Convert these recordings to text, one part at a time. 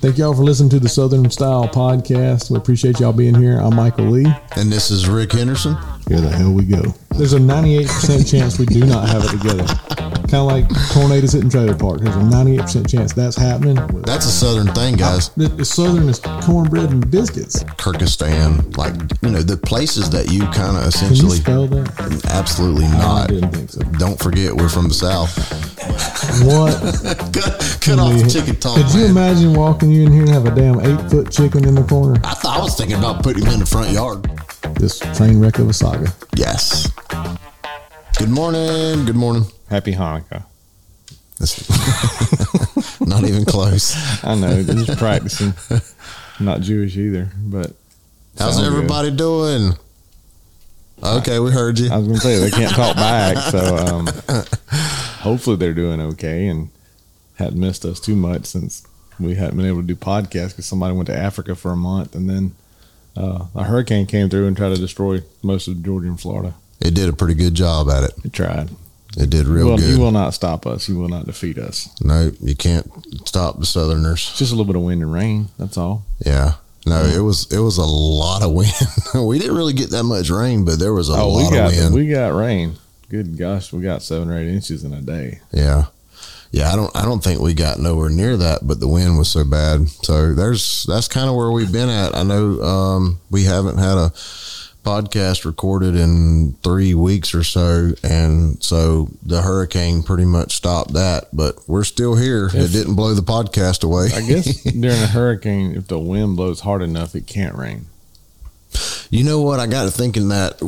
Thank y'all for listening to the Southern Style Podcast. We appreciate y'all being here. I'm Michael Lee. And this is Rick Henderson. Here the hell we go. There's a 98% chance we do not have it together. Kind of like tornadoes hitting trailer park. There's a 98% chance that's happening. That's a southern thing, guys. The, the southern is cornbread and biscuits. Kyrgyzstan, like you know, the places that you kind of Can you essentially spell that? absolutely I not. didn't think so. Don't forget, we're from the south. What? cut cut off the chicken tongue. Could you imagine walking you in here and have a damn eight foot chicken in the corner? I thought I was thinking about putting him in the front yard. This train wreck of a saga. Yes. Good morning. Good morning. Happy Hanukkah. That's not even close. I know, just practicing. I'm not Jewish either, but How's sounds good. everybody doing? Okay, we heard you. I was going to say they can't talk back, so um, hopefully they're doing okay and hadn't missed us too much since we hadn't been able to do podcasts because somebody went to Africa for a month and then uh, a hurricane came through and tried to destroy most of Georgia and Florida. It did a pretty good job at it. It tried. It did real well, good. you will not stop us. You will not defeat us. no, you can't stop the Southerners. Just a little bit of wind and rain. That's all. Yeah. No, it was it was a lot of wind. we didn't really get that much rain, but there was a oh, lot got of wind. we got rain. Good gosh, we got seven or eight inches in a day. yeah. Yeah, I don't I don't think we got nowhere near that, but the wind was so bad. So there's that's kind of where we've been at. I know um, we haven't had a podcast recorded in three weeks or so, and so the hurricane pretty much stopped that. But we're still here. it didn't blow the podcast away. I guess during a hurricane, if the wind blows hard enough, it can't rain. You know what? I got to thinking that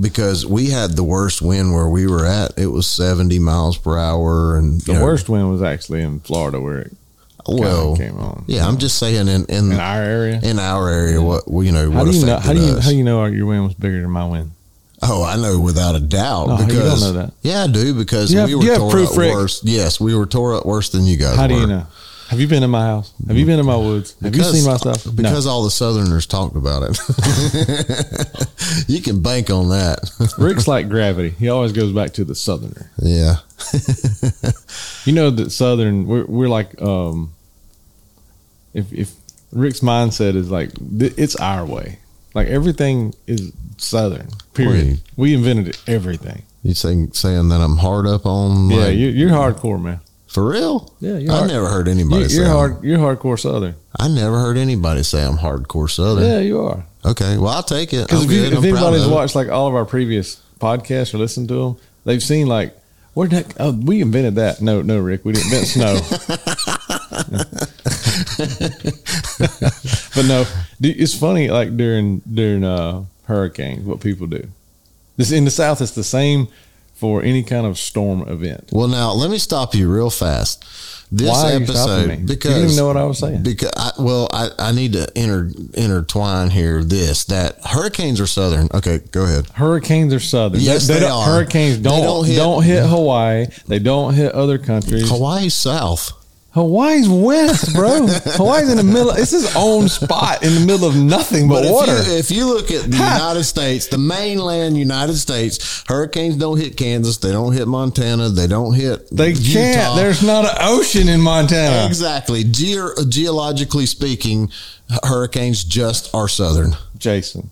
because we had the worst wind where we were at. It was 70 miles per hour. And The know, worst wind was actually in Florida, where it well, came on. yeah, I'm just saying in, in, in our area. in our area, what, well, you know, How what do you know? How do you us. how do you know your win was bigger than my win? oh, I know without a doubt. No, you don't know that. Yeah, I do because have- we were tore proof, up Rick? worse. Yes, we were tore up worse than you guys How do you know? Have you been in my house? Have you been in my woods? Have you seen my stuff? No. Because all the Southerners talked about it. you can bank on that. Rick's like gravity. He always goes back to the southerner. yeah. You know that southern. We're we're like um. If if Rick's mindset is like th- it's our way, like everything is southern. Period. Wait. We invented everything. You saying saying that I'm hard up on Yeah, like, you, you're hardcore, man. for real? Yeah, you're I hard- never heard anybody You, say you're I'm- hard. You're hardcore southern. I never heard anybody say I'm hardcore Southern. Yeah, you are. Okay, well I'll take it. Because if, you, if anybody's watched like all of our previous podcasts or listened to them, they've seen like where that oh we invented that. No, no, Rick, we didn't invent snow. but no, it's funny. Like during during uh, hurricanes, what people do. This in the South, it's the same for any kind of storm event. Well, now let me stop you real fast. This Why episode because you didn't know what I was saying. because I, well I, I need to inter, intertwine here this that hurricanes are southern. Okay, go ahead. Hurricanes are southern. Yes, they don't- are. Hurricanes don't don't don't hit- hit, Hawaii. They don't hit other countries. Hawaii south. Hawaii's west, bro. Hawaii's in the middle. It's his own spot in the middle of nothing but, But water. if you, if you look at the United States, the mainland United States, hurricanes don't hit Kansas. They don't hit Montana. They don't hit. they Utah. can't. There's not an ocean in Montana. Exactly. Ge- geologically speaking, hurricanes just are southern. Jason,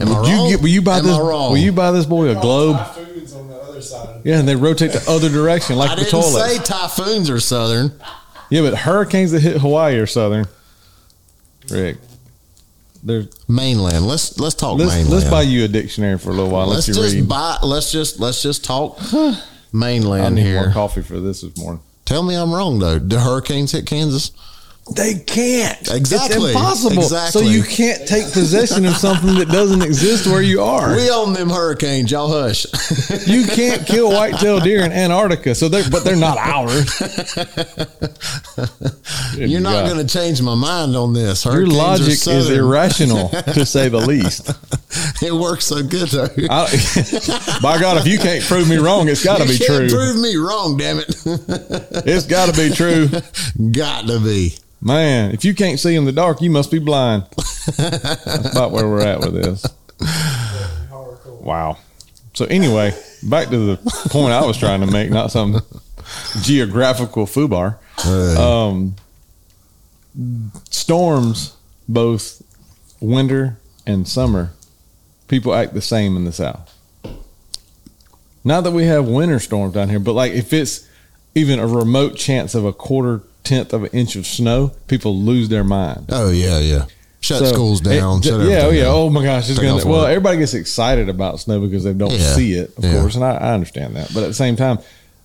Am I would you wrong? get? Will you buy Am this? I wrong? Will you buy this boy a globe? Typhoons other side. Yeah, and they rotate the other direction like I the didn't toilets. say typhoons are southern. yeah, but hurricanes that hit Hawaii are southern. Rick, there's Mainland. Let's let's talk let's, mainland. let's buy you a dictionary for a little while. Let's Let's you just read. buy. Let's just let's just talk I mainland need here. more coffee for this this morning. Tell me I'm wrong though. Do hurricanes hit Kansas? They can't. Exactly. It's impossible. Exactly. So you can't take possession of something that doesn't exist where you are. We own them hurricanes. Y'all hush. You can't kill white-tailed deer in Antarctica, so they're but they're not ours. You're not going to change my mind on this. Your Hurricanes are logic is irrational, to say the least. It works so good though. I, by God, if you can't prove me wrong, it's got to be can't true. prove me wrong, damn it. It's got to be true, Got to be. Man. If you can't see in the dark, you must be blind. That's about where we're at with this. Wow. So anyway, back to the point I was trying to make, not some geographical foobar. Um, storms, both winter and summer, people act the same in the South. Not that we have winter storms down here, but like if it's even a remote chance of a quarter tenth of an inch of snow, people lose their mind. Oh yeah, yeah. Shut So, schools down. it- shut yeah, oh yeah. down. Oh my gosh, it's Take gonna. Well, work. everybody gets excited about snow because they don't Yeah, see it, of yeah. course, and I, I understand that. But at the same time,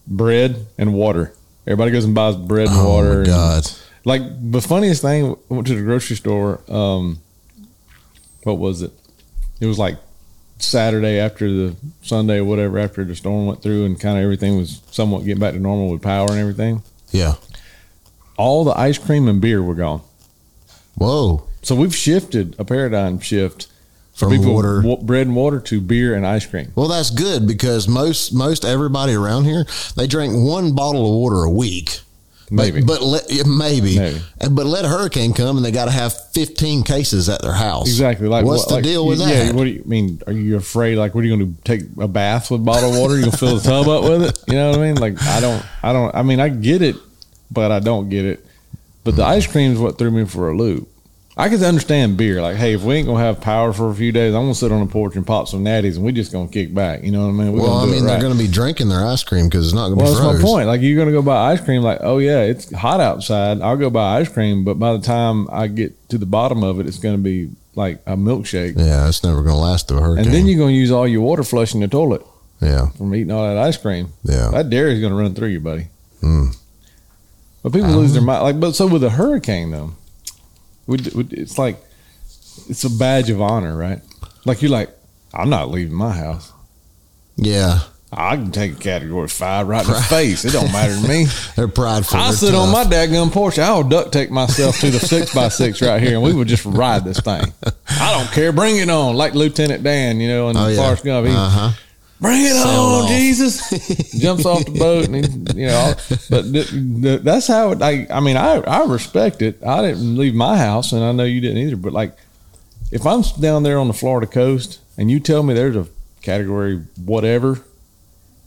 bread and water. Everybody goes and buys bread and Oh water. my and- god. like the funniest thing, I went to the grocery store. Um, what was it? It was like Saturday after the Sunday or whatever after the storm went through and kind of everything was somewhat getting back to normal with power and everything. Yeah. All the ice cream and beer were gone. Whoa. So we've shifted a paradigm shift From people water. wa- bread and water to beer and ice cream. Well, that's good because most most everybody around here they drink one bottle of water a week. But- Maybe. but, let, maybe, Maybe. But let a hurricane come and they got to have fifteen cases at their house. Exactly. Like what's what- the like, deal with yeah, that? What do you mean? Are you afraid? Like, what are you going to take a bath with bottled water? You gonna fill the tub up with it? You know what I mean? Like, I don't, I don't. I mean, I get it, but I don't get it. But the ice cream is what threw me for a loop. I can understand beer. Like, hey, if we ain't gonna have power for a few days, I'm gonna sit on the porch and pop some natties, and we just gonna kick back. You know what I mean? We're well, I gonna mean, they're right. to be drinking their ice cream because it's not going to Well, be that's my point. Like you're gonna go buy ice cream. Like, oh yeah, it's hot outside. I'll go buy ice cream, but by the time I get to the bottom of it, it's gonna be like a milkshake. Yeah, it's never going to last through a hurricane. And then you're gonna use all your water flushing the toilet yeah, from eating all that ice cream. yeah. That dairy's gonna run through you, buddy. Mm. But people lose their mind. Like, but so with a hurricane though, we, we, it's like it's a badge of honor, right? Like you're like, I'm not leaving my house. Yeah, I can take a category five right in the face. It don't matter to me. they're prideful. I'll They're sit on my tough. dadgum porch. I'll duct tape myself to the six by six right here, and we would just ride this thing. I don't care. Bring it on, like Lieutenant Dan, you know, in Oh the yeah. Forrest Gump. He, Uh huh. Bring it on, off. Jesus! Jumps off the boat, and he, you know. But th- th- that's how. It, I, I mean, I I respect it. I didn't leave my house, and I know you didn't either. But like, if I'm down there on the Florida coast, and you tell me there's a category whatever,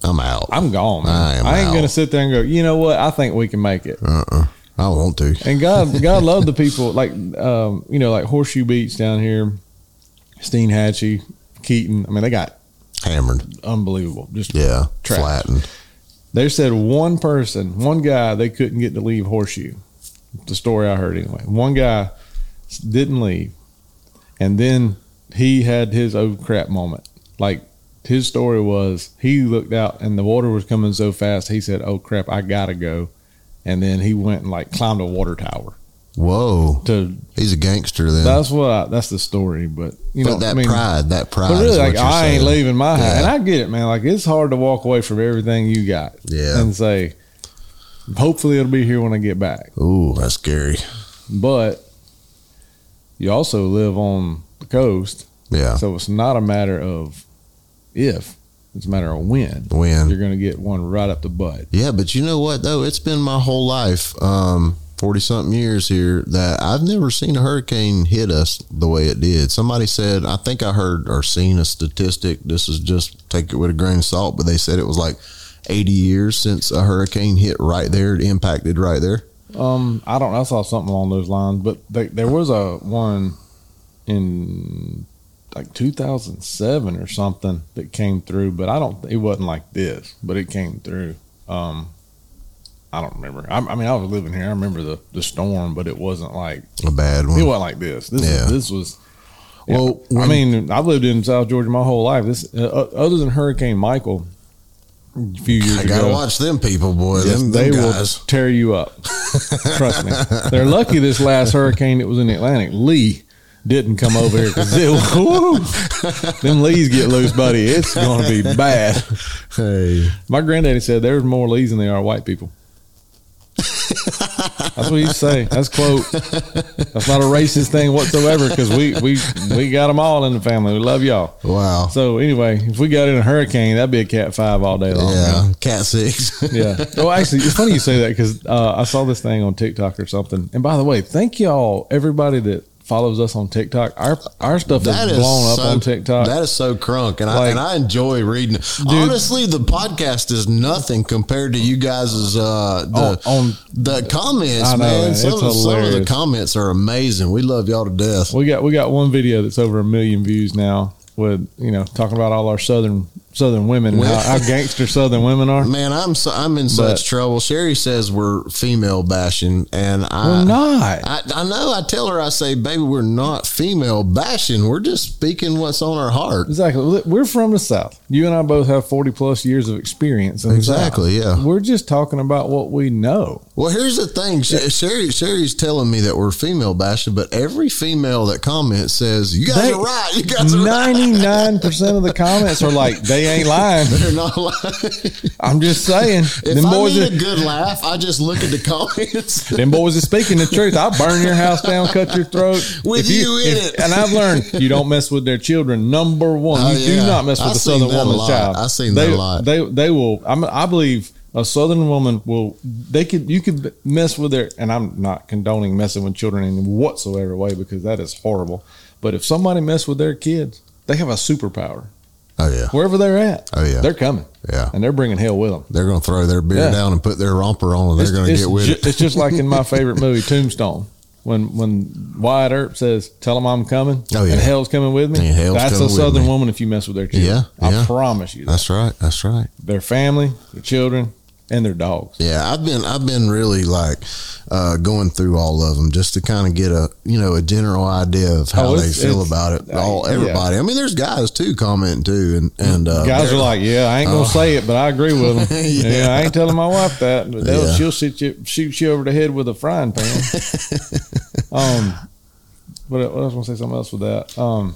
I'm out. I'm gone. Man. I am I ain't out. gonna sit there and go. You know what? I think we can make it. Uh uh I want to. And God, God loved the people like, um, you know, like Horseshoe Beach down here, Steinhatchee, Keaton. I mean, they got Hammered. unbelievable. Just Yeah. Trash. Flattened. they said one person, one guy, they couldn't get to leave Horseshoe. The story I heard anyway. One guy didn't leave, and then he had his oh crap moment. Like his story was, he looked out and the water was coming so fast. He said, "Oh crap, I gotta go," and then he went and like climbed a water tower Whoa. to He's a gangster then. That's what I, that's the story, but you but know that I mean, pride, that pride. But is really, like I ain't leaving my house, Yeah. and I get it, man. Like it's hard to walk away from everything you got, Yeah. and say, hopefully it'll be here when I get back. Ooh, that's scary. But you also live on the coast, Yeah. so it's not a matter of if; it's a matter of when. When. You're going to get one right up the butt. Yeah, but you know what though? It's been my whole life, um, forty something years here, that I've never seen a hurricane hit us the way it did. Somebody said, I think I heard or seen a statistic. This is just take it with a grain of salt, but they said it was like eighty years since a hurricane hit right there, it impacted right there. Um, I don't. I saw something along those lines, but they, there was a one in like 2007 or something that came through, but I don't. It wasn't like this, but it came through. Um, I don't remember. I, I mean, I was living here. I remember the the storm, but it wasn't like A bad one. it wasn't like this. This Yeah. this was. Well, I when- mean, I've lived in South Georgia my whole life. This, uh, other than Hurricane Michael, a few years ago. I gotta watch them people, boy. Yes, them, they them will tear you up. Trust me. They're lucky this last hurricane that was in the Atlantic, Lee, didn't come over here because them Lees get loose, buddy. It's going to be bad. Hey, My granddaddy said there's more Lees than there are white people. That's what used say. That's quote. That's not a racist thing whatsoever because we we we got them all in the family. We love y'all. wow. So anyway, if we got in a hurricane, that'd be a cat five all day long. man. Yeah, cat six. Yeah. Well, actually, it's funny you say that because uh, I saw this thing on TikTok or something. And by the way, thank y'all, everybody that follows us on TikTok. Our our stuff That is is blown up on TikTok. That is so crunk, and I and I enjoy reading. it. Honestly, the podcast is nothing compared to you guys' uh, the On- on- the comments, know, man. man. Some, of, some of the comments are amazing. We love y'all to death. we got we got one video that's over a million views now with you know talking about all our southern southern women how, how gangster southern women are. Man, I'm so, I'm in such But- trouble. Sherry says we're female bashing, and I We're not. I, I know. I tell her, I say, baby, we're not female bashing. We're just speaking what's on our heart. Exactly. We're from the South. You and I both have 40 plus years of experience. In the Exactly, South. yeah. We're just talking about what we know. Well, here's the thing. Sherry, Sherry's telling me that we're female bashing, but every female that comments says, "You guys They- are right. You guys are right." 99% of the comments are like, they ain't lying. They're not lying. I'm just saying. If them I boys need are, a good laugh, I just look at the comments. them boys are speaking the truth. I'll burn your house down, cut your throat. With If you in it. And I've learned you don't mess with their children. Number one, Oh, you yeah. do not mess with a Southern woman's child. I've seen they, that a lot. They they will. I'm, I believe a Southern woman will. They could you could mess with their. And I'm not condoning messing with children in whatsoever way because that is horrible. But if somebody mess with their kids, they have a superpower. Oh yeah, Wherever they're at, Oh, yeah. they're coming yeah. and they're bringing hell with them. They're going to throw their beer Yeah. down and put their romper on, and they're going to get with ju- it. It's just like in my favorite movie, Tombstone. When when Wyatt Earp says, "Tell them I'm coming," Oh, yeah. and hell's coming with me. That's a Southern woman if you mess with their children. Yeah, I promise you. That. That's right. That's right. Their family, their children, and their dogs. Yeah, I've been I've been really like uh, going through all of them just to kind of get a you know a general idea of how Oh, they feel about it. All yeah. everybody. I mean, there's guys too commenting too, and and uh, Guys they're- like, "Yeah, I ain't gonna say it, but I agree with them. Yeah. yeah. I ain't telling my wife that, but Yeah. she'll shoot you, shoot you over the head with a frying pan." um, what I was gonna say something else with that. Um,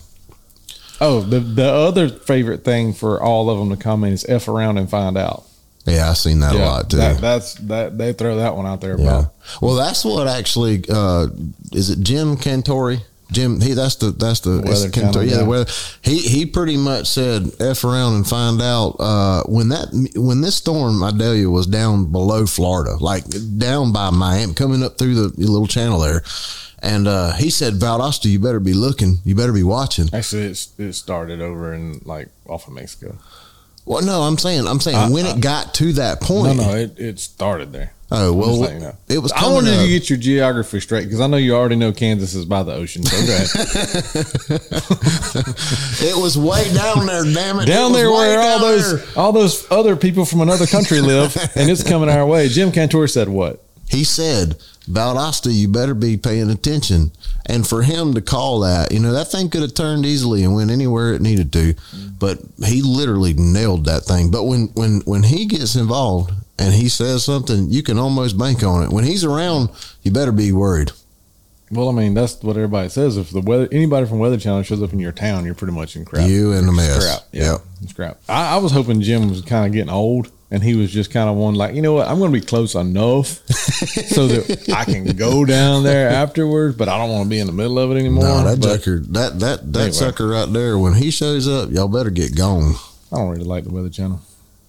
oh, the the other favorite thing for all of them to comment is f around and find out. Yeah, I've seen that a lot too. That, that's that they throw that one out there yeah. about. Well, that's what actually uh, is it Jim Cantore. Jim, he that's the that's the Weather it's Cantor- Channel yeah, the weather. He he pretty much said f around and find out uh, when that when this storm Idalia was down below Florida, like down by Miami, coming up through the little channel there, and uh, he said Valdosta, you better be looking, you better be watching. Actually, it started over in like off of Mexico. Well, no, I'm saying I'm saying Uh, when it got to that point. No, no, it, it started there. Oh well, just letting you know. it was. I coming wanted up. you to get your geography straight because I know you already know Kansas is by the ocean. So go ahead. It was way down there, damn it! It down was there way where all down those there. all those other people from another country live, and it's coming our way. Jim Cantore said what? He said, Valdosta, you better be paying attention. And for him to call that, you know, that thing could have turned easily and went anywhere it needed to. But he literally nailed that thing. But when when when he gets involved and he says something, you can almost bank on it. When he's around, you better be worried. Well, I mean that's what everybody says. If the weather anybody from Weather Channel shows up in your town, you're pretty much in crap. You in the mess. Yeah, Yep. it's crap. I, I was hoping Jim was kind of getting old, and he was just kind of one like, you know what, I'm going to be close enough so that I can go down there afterwards, but I don't want to be in the middle of it anymore. No, that But sucker, that that that Anyway. sucker right there. When he shows up, y'all better get gone. I don't really like the Weather Channel.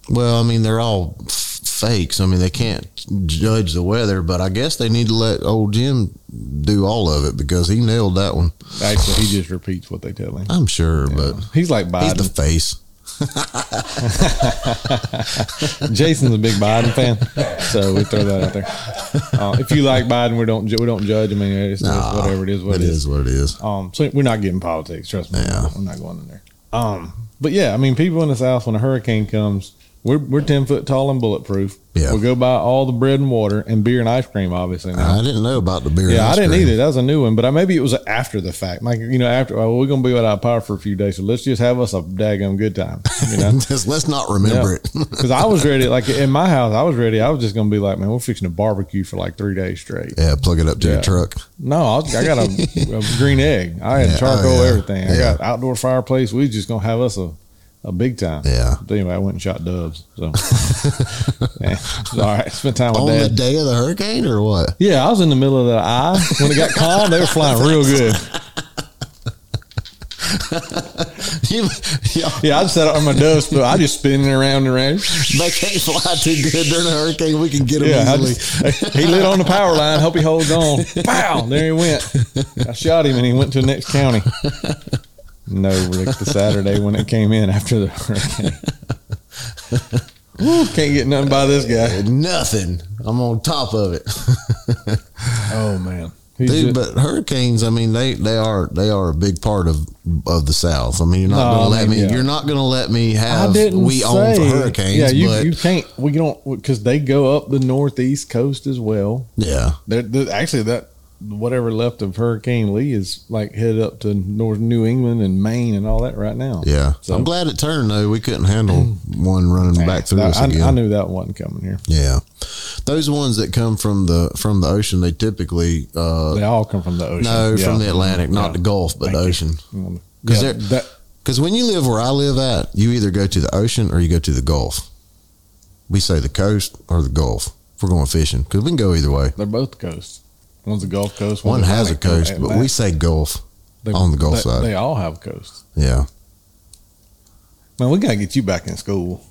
Well, I mean, they're all f- fakes. I mean, they can't judge the weather, but I guess they need to let old Jim do all of it because he nailed that one. Actually, he just repeats what they tell him. I'm sure, but He's like he's the face. Jason's a big Biden fan, so we throw that out there. Uh, if you like Biden, we don't we don't judge. I mean, it's, Nah, whatever it is, what it is what it is. Um, so we're not getting politics. Trust me. Yeah. I'm not going in there. Um, but yeah, I mean, people in the South, when a hurricane comes, we're we're ten foot tall and bulletproof. Yeah. We'll go buy all the bread and water and beer and ice cream. Obviously, now. I didn't know about the beer. yeah, I didn't cream. either. That was a new one, but I, maybe it was after the fact. Like you know, after well, we're gonna be without power for a few days, so let's just have us a daggum good time. You know. Just let's not remember it. Because I was ready, like in my house, I was ready. I was just gonna be like, man, we're fixing a barbecue for like three days straight. yeah, plug it up to Yeah. your truck. No, I, was, I got a, a green egg. I had Yeah, oh, charcoal, oh, yeah. everything. I got outdoor fireplace. We just gonna have us a, a big time. Yeah. But anyway, I went and shot doves. So yeah, all right. Spent time with On the day of the hurricane or what? yeah, I was in the middle of the eye when it got calm. They were flying real good. you, Yeah, I just set up on my dust, but I just spinning around and around. they can't fly too good during a hurricane. We can get them Yeah, easily. just, he lit on the power line. Hope he holds on. Pow! There he went. I shot him, and he went to the next county. No, Rick, the Saturday when it came in after the hurricane. Woo, can't get nothing by this guy. Nothing. I'm on top of it. Oh man, He's Dude, just- but hurricanes, I mean, they, they are they are a big part of of the South. I mean, you're not No, gonna I let mean, me yeah. you're not gonna let me I have didn't we own for hurricanes, Yeah, you, but you can't. We don't because they go up the northeast coast as well. yeah. They're, they're- actually that whatever left of Hurricane Lee is like headed up to North New England and Maine and all that right now. Yeah. So- I'm glad it turned though. We couldn't handle one running back through That- us I, again. I knew that wasn't coming here. Yeah. Those ones that come from the from the ocean, they typically uh They all come from the ocean. no Yeah. from the Atlantic, not Yeah. the Gulf, but Thank the ocean. Mm. 'Cause Yeah, that, Because when you live where I live at, you either go to the ocean or you go to the Gulf. We say the coast or the Gulf. If we're going fishing, because we can go either way. they're both coasts. One's a Gulf Coast. One has a coast, but we say Gulf. They- on the Gulf they- side. They all have coasts. Yeah. Man, we gotta get you back in school.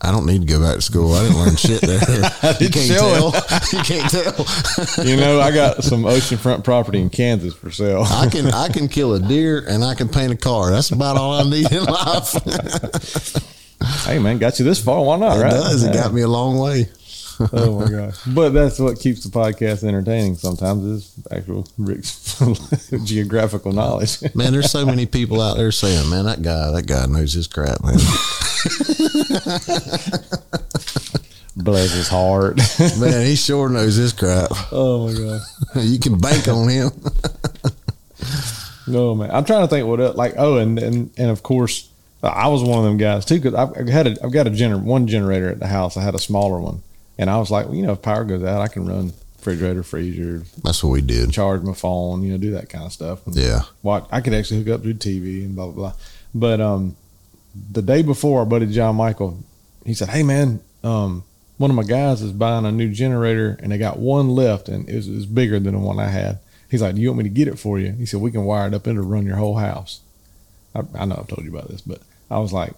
I don't need to go back to school. I didn't learn shit there. you can't tell. You can't tell. You know, I got some oceanfront property in Kansas for sale. I can I can kill a deer and I can paint a car. That's about all I need in life. hey, man, got you this far. Why not? It right? does. It got me a long way. Oh my gosh! But that's what keeps the podcast entertaining. Sometimes is actual Rick's geographical knowledge. Man, there's so many people out there saying, "Man, that guy, that guy knows his crap, man." Bless his heart. man, he sure knows his crap. oh my gosh! You can bank on him. No man, I'm trying to think what else. Like oh, and and and of course, I was one of them guys too because I've had a I've got a gener one generator at the house. I had a smaller one, and I was like, well, you know, if power goes out, I can run refrigerator, freezer, That's what we did. charge my phone, you know, do that kind of stuff. And Yeah. watch. I could actually hook up to the TV and blah blah blah. But um, the day before, our buddy John Michael, he said, "Hey man, um, one of my guys is buying a new generator, and they got one left, and it was, it was bigger than the one I had." He's like, "Do you want me to get it for you?" He said, "We can wire it up in to run your whole house." I, I know I've told you about this, but I was like,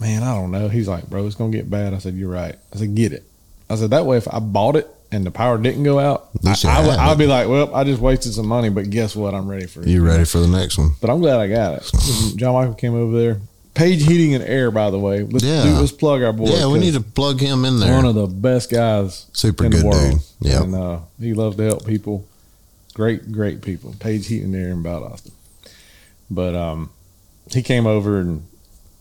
"Man, I don't know." He's like, "Bro, it's gonna get bad." I said, "You're right." I said, "Get it." I said, "That way, if I bought it." And the power didn't go out. I, I would, be like, well, I just wasted some money, but guess what? I'm ready for it. You ready for the next one? But I'm glad I got it. John Michael came over there. Page Heating and Air, by the way. Let's, Yeah. do, let's plug our boy. Yeah, we need to plug him in there. one of the best guys Super in good the world. dude. Yeah. And uh, he loves to help people. Great, great people. Page Heating and Air in Valdosta. But um, he came over and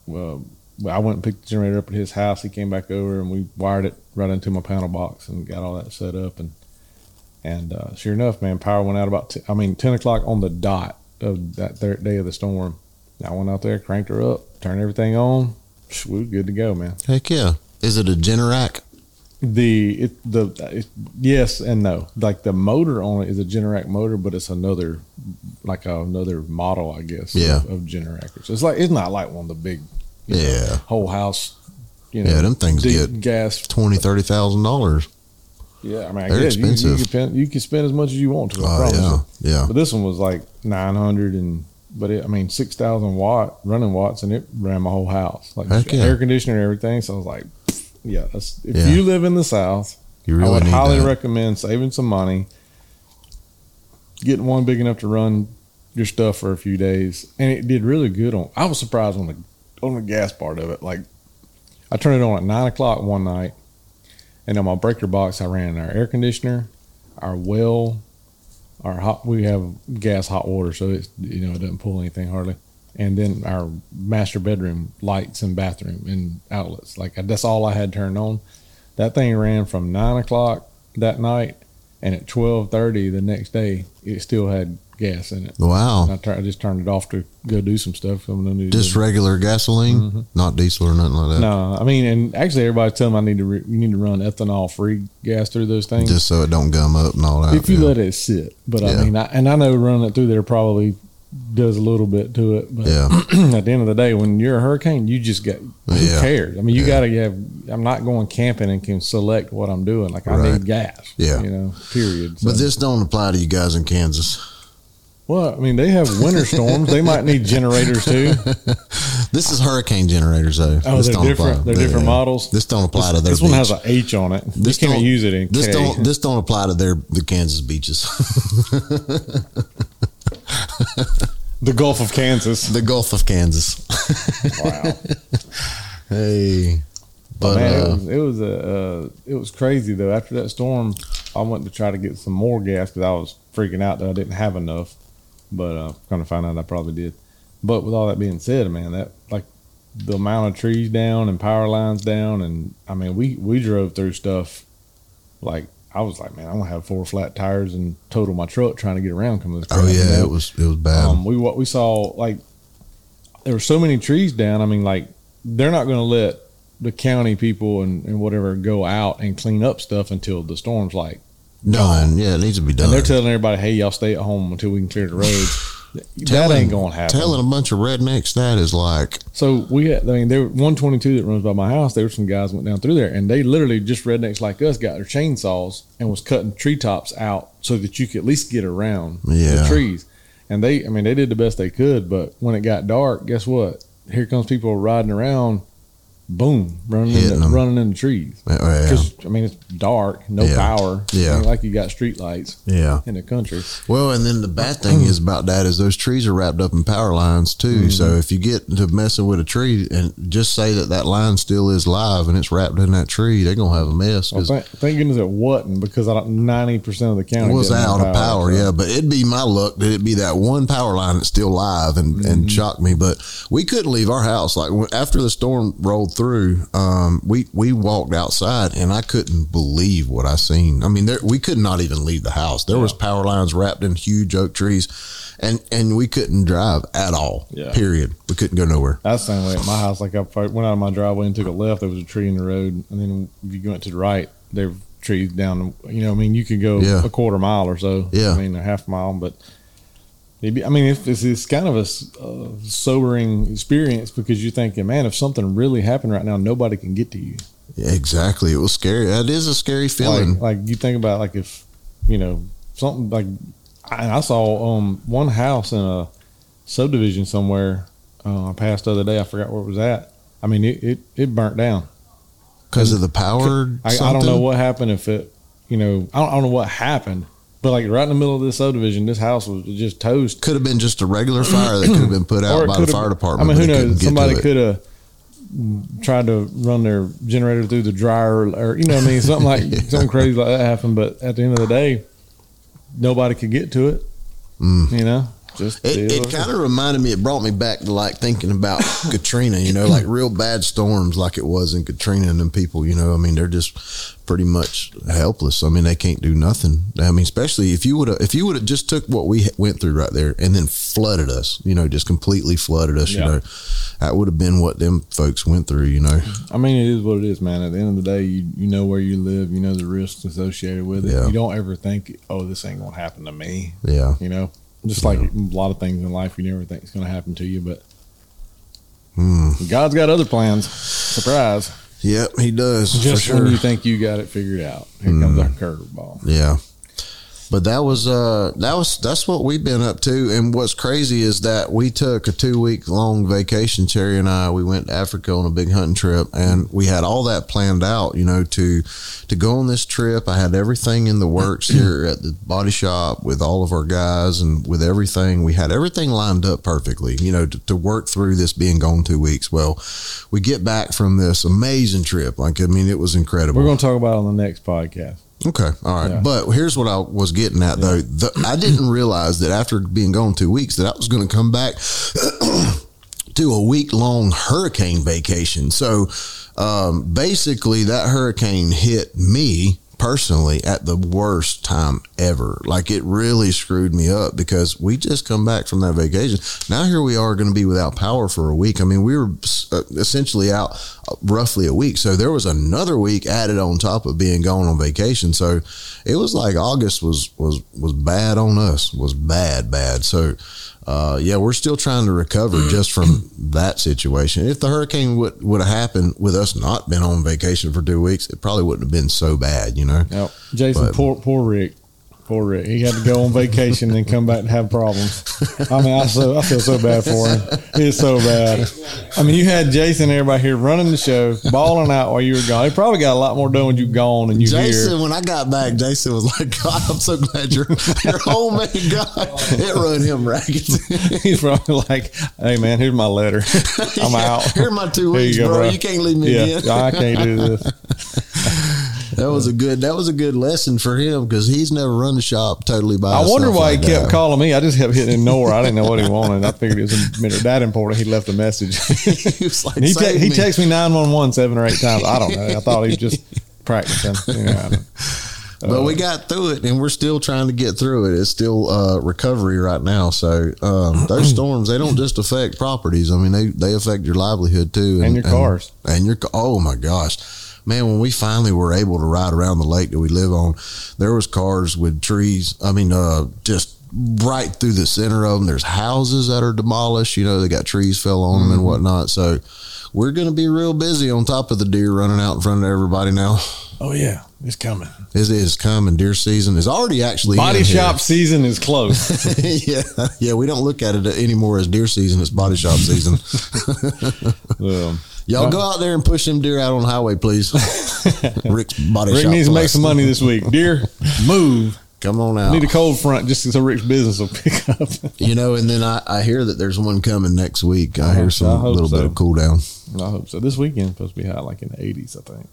well, I went and picked the generator up at his house. He came back over and we wired it right into my panel box and got all that set up. And and uh, sure enough, man, power went out about, t- I mean, 10 o'clock on the dot of that third day of the storm. I went out there, cranked her up, turned everything on. We were good to go, man. Heck yeah. Is it a Generac? The it, the it, yes and no. Like the motor on it is a Generac motor, but it's another like another model, I guess. Yeah. Of, of so It's like it's not like one of the big, you know, Yeah. whole house. You know, Yeah, them things get gas. Twenty, thirty thousand dollars. Yeah, I mean, I They're guess you, you, expensive. can spend, you can spend as much as you want to. I Oh you. yeah, yeah. But this one was like 900 and, but it, I mean, 6,000 watt running watts and it ran my whole house. Like yeah. air conditioner and everything. So I was like, yeah, that's, if Yeah. you live in the South, You I would highly that. recommend saving some money, getting one big enough to run your stuff for a few days. And it did really good on, I was surprised on the, on the gas part of it. Like I turned it on at nine o'clock one night and on my breaker box, I ran our air conditioner, our well, our hot, we have gas hot water. So it's, you know, it doesn't pull anything hardly. And then our master bedroom lights and bathroom and outlets. Like that's all I had turned on. That thing ran from nine o'clock that night, and at twelve thirty the next day, it still had gas in it. Wow. I, tur- I just turned it off to go do some stuff. I'm gonna do Just regular gasoline, Mm-hmm. not diesel or nothing like that. no, I mean, and actually, everybody's telling me I need to re- you need to run ethanol free gas through those things Just so it don't gum up and all that. if you yeah. let it sit. But Yeah. I mean, I, and I know running it through there probably does a little bit to it. But Yeah. at the end of the day, when you're a hurricane, you just get who Yeah. cares? I mean, you Yeah. got to have. I'm not going camping and can select what I'm doing. Like I Right. need gas. Yeah. you know, period. But this don't apply to you guys in Kansas. Well, I mean, they have winter storms. They might need generators too. This is hurricane generators though. Oh, this they're different. apply. They're different models. This don't apply This, to their. this one has beach. an H on it. This you can't use it in This K. don't. This don't apply to their the Kansas beaches. the Gulf of Kansas. the Gulf of Kansas. Wow. hey, but Man, it uh, was it was a uh, it was crazy though. After that storm, I went to try to get some more gas because I was freaking out that I didn't have enough. But uh, kind of found out I probably did. But with all that being said, man, that like the amount of trees down and power lines down, and I mean we we drove through stuff like I was like, man, I'm gonna have four flat tires and total my truck trying to get around. Come this oh yeah, it was it was bad. Um, we what we saw like there were so many trees down. I mean, like they're not going to let the county people and, and whatever go out and clean up stuff until the storm's like. Done. Yeah, it needs to be done. And they're telling everybody, "Hey, y'all stay at home until we can clear the roads." that Telling- ain't going to happen. Telling a bunch of rednecks that is like So we had, I mean, there were 122 that runs by my house. There were some guys went down through there, and they literally just rednecks like us got their chainsaws and was cutting treetops out so that you could at least get around Yeah. the trees. And they, I mean, they did the best they could. But when it got dark, guess what? Here comes people riding around, boom, running in the, running in the trees. oh, yeah, Because I mean, it's dark, no Yeah. power. Yeah. Like you got street lights yeah. in the country. Well, and then the bad thing is about that is those trees are wrapped up in power lines too. Mm-hmm. So if you get to messing with a tree and just say that that line still is live and it's wrapped in that tree, they're gonna have a mess Well, because thank, thank goodness it wasn't because I don't ninety percent of the county was out of power. so- Yeah, but it'd be my luck that it'd be that one power line that's still live and Mm-hmm. and shock me. But we couldn't leave our house like after the storm rolled through. Um, we we walked outside and I couldn't believe what I seen. I mean, there, we could not even leave the house. There was power lines wrapped in huge oak trees, and and we couldn't drive at all. Yeah. Period. We couldn't go nowhere. That's the same way at my house. Like I went out of my driveway and took a left. There was a tree in the road, and then if you went to the right, there were trees down. You know, I mean, you could go Yeah. a quarter mile or so. Yeah. I mean, a half mile, but. I mean, it's, it's, kind of a, uh, sobering experience because you're thinking, man, if something really happened right now, nobody can get to you. Yeah, exactly. It was scary. That is a scary feeling. Like, like you think about like if you know something like I, I saw um one house in a subdivision somewhere uh, I passed the other day. I forgot where it was at. I mean, it it, it burnt down. because of the power. I, I don't know what happened if it, you know, I don't, I don't know what happened, but like right in the middle of this subdivision, this house was just toast. Could have been just a regular fire that could have been put out by the fire department. I mean, who but they couldn't knows? Somebody could have tried to run their generator through the dryer, or you know, what I mean, something like something crazy like that happened. But at the end of the day, nobody could get to it. Mm. You know, just It, it kind of reminded me. It brought me back to like thinking about Katrina. You know, like real bad storms, like it was in Katrina, and then people. You know, I mean, they're just pretty much helpless. I mean, they can't do nothing. I mean, especially if you would have, if you would have just took what we went through right there and then flooded us. You know, just completely flooded us. Yeah. You know, that would have been what them folks went through. You know, I mean, it is what it is, man. At the end of the day, you you know where you live, you know the risks associated with it. Yeah. You don't ever think, oh, this ain't gonna happen to me. yeah. You know, just like a lot of things in life, you never think it's gonna happen to you, but Hmm. God's got other plans. Surprise! Yep, he does Just for sure. when you think you got it figured out, here comes our curveball. Yeah. But that was uh that was that's what we've been up to. And what's crazy is that we took a two week long vacation, Terry and I. We went to Africa on a big hunting trip and we had all that planned out, you know, to to go on this trip. I had everything in the works here at the body shop with all of our guys and with everything. We had everything lined up perfectly, you know, to, to work through this being gone two weeks. Well, we get back from this amazing trip. Like I mean, it was incredible. We're gonna talk about it on the next podcast. Okay, all right. Yeah. But here's what I was getting at though. The, I didn't realize that after being gone two weeks that I was going to come back to a week long hurricane vacation. So um, basically, that hurricane hit me personally at the worst time ever. Like it really screwed me up because we just come back from that vacation. Now here we are going to be without power for a week. I mean, we were uh, essentially out uh, roughly a week. So there was another week added on top of being gone on vacation. So it was like August was was was bad on us. Was bad bad. So uh, yeah, we're still trying to recover just from that situation. If the hurricane would would have happened with us not been on vacation for two weeks, it probably wouldn't have been so bad, you know. Yep. Jason, But- poor poor Rick. Poor Rick. He had to go on vacation and then come back and have problems. I mean, I so I feel so bad for him. It's so bad. I mean, you had Jason and everybody here running the show, balling out while you were gone. He probably got a lot more done when you gone and you Jason, here. when I got back, Jason was like, "God, I'm so glad you're you're home, man. God, it run him ragged. He's probably like, "Hey, man, here's my letter. I'm Yeah, out. Here are my two Here you weeks, go, bro. bro. You can't leave me Yeah, again." I can't do this. That was a good. That was a good lesson for him because he's never run the shop totally by. I wonder why like he kept that. calling me. I just kept hitting ignore. I didn't know what he wanted. I figured it was that important. He left a message. he was like, And he te- "Save he me." texted me nine one one seven or eight times. I don't know. I thought he was just practicing. You know, I don't- But we got through it, and we're still trying to get through it. It's still uh, recovery right now. So um, those storms they don't just affect properties. I mean, they they affect your livelihood too, And your cars. and, your ca- oh my gosh, man! When we finally were able to ride around the lake that we live on, there was cars with trees. I mean, uh, just right through the center of them. There's houses that are demolished. You know, they got trees fell on them and Mm-hmm. whatnot. So. We're going to be real busy on top of the deer running out in front of everybody now. oh yeah, it's coming. It is coming. Deer season is already actually Body in here. shop season is close. yeah, yeah. We don't look at it anymore as deer season. It's body shop season. Um, Y'all go out there and push them deer out on the highway, please. Rick's body Rick shop. needs to make some money this week. Deer, move. Come on out. Need a cold front just so Rick's business will pick up. you know, and then I, I hear that there's one coming next week. I I hear some. I little so. bit of cool down. I hope so. This weekend supposed to be high, like in the 80s, I think.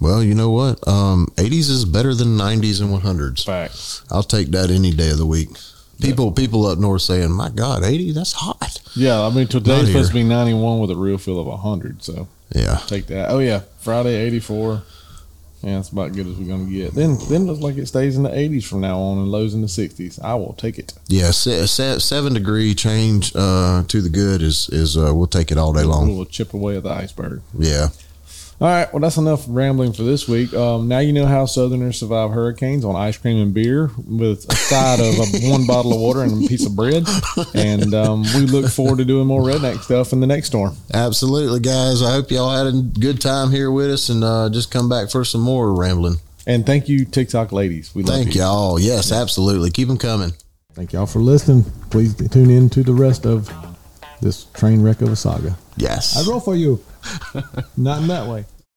Well, you know what? Um, 80s is better than 90s and 100s. Facts. I'll take that any day of the week. People, people up north saying, "My God, 80? That's hot." Yeah, I mean, today's supposed to be 91 with a real feel of 100. So Yeah. take that. Oh, yeah. Friday, 84. Yeah, that's about as good as we're going to get. Then then looks like it stays in the 80s from now on and lows in the 60s. I will take it. Yeah, se- se- seven degree change uh, to the good is is uh, we'll take it all day long. We'll chip away at the iceberg. Yeah, All right, well, that's enough rambling for this week. Um, now you know how Southerners survive hurricanes on ice cream and beer with a side of a, one bottle of water and a piece of bread. And um, we look forward to doing more redneck stuff in the next storm. absolutely, guys. I hope y'all had a good time here with us, and uh, just come back for some more rambling. And thank you, TikTok ladies. We love Thank you. y'all. Yes, absolutely. Keep them coming. Thank y'all for listening. Please tune in to the rest of this train wreck of a saga. Yes. I roll for you. Not in that way.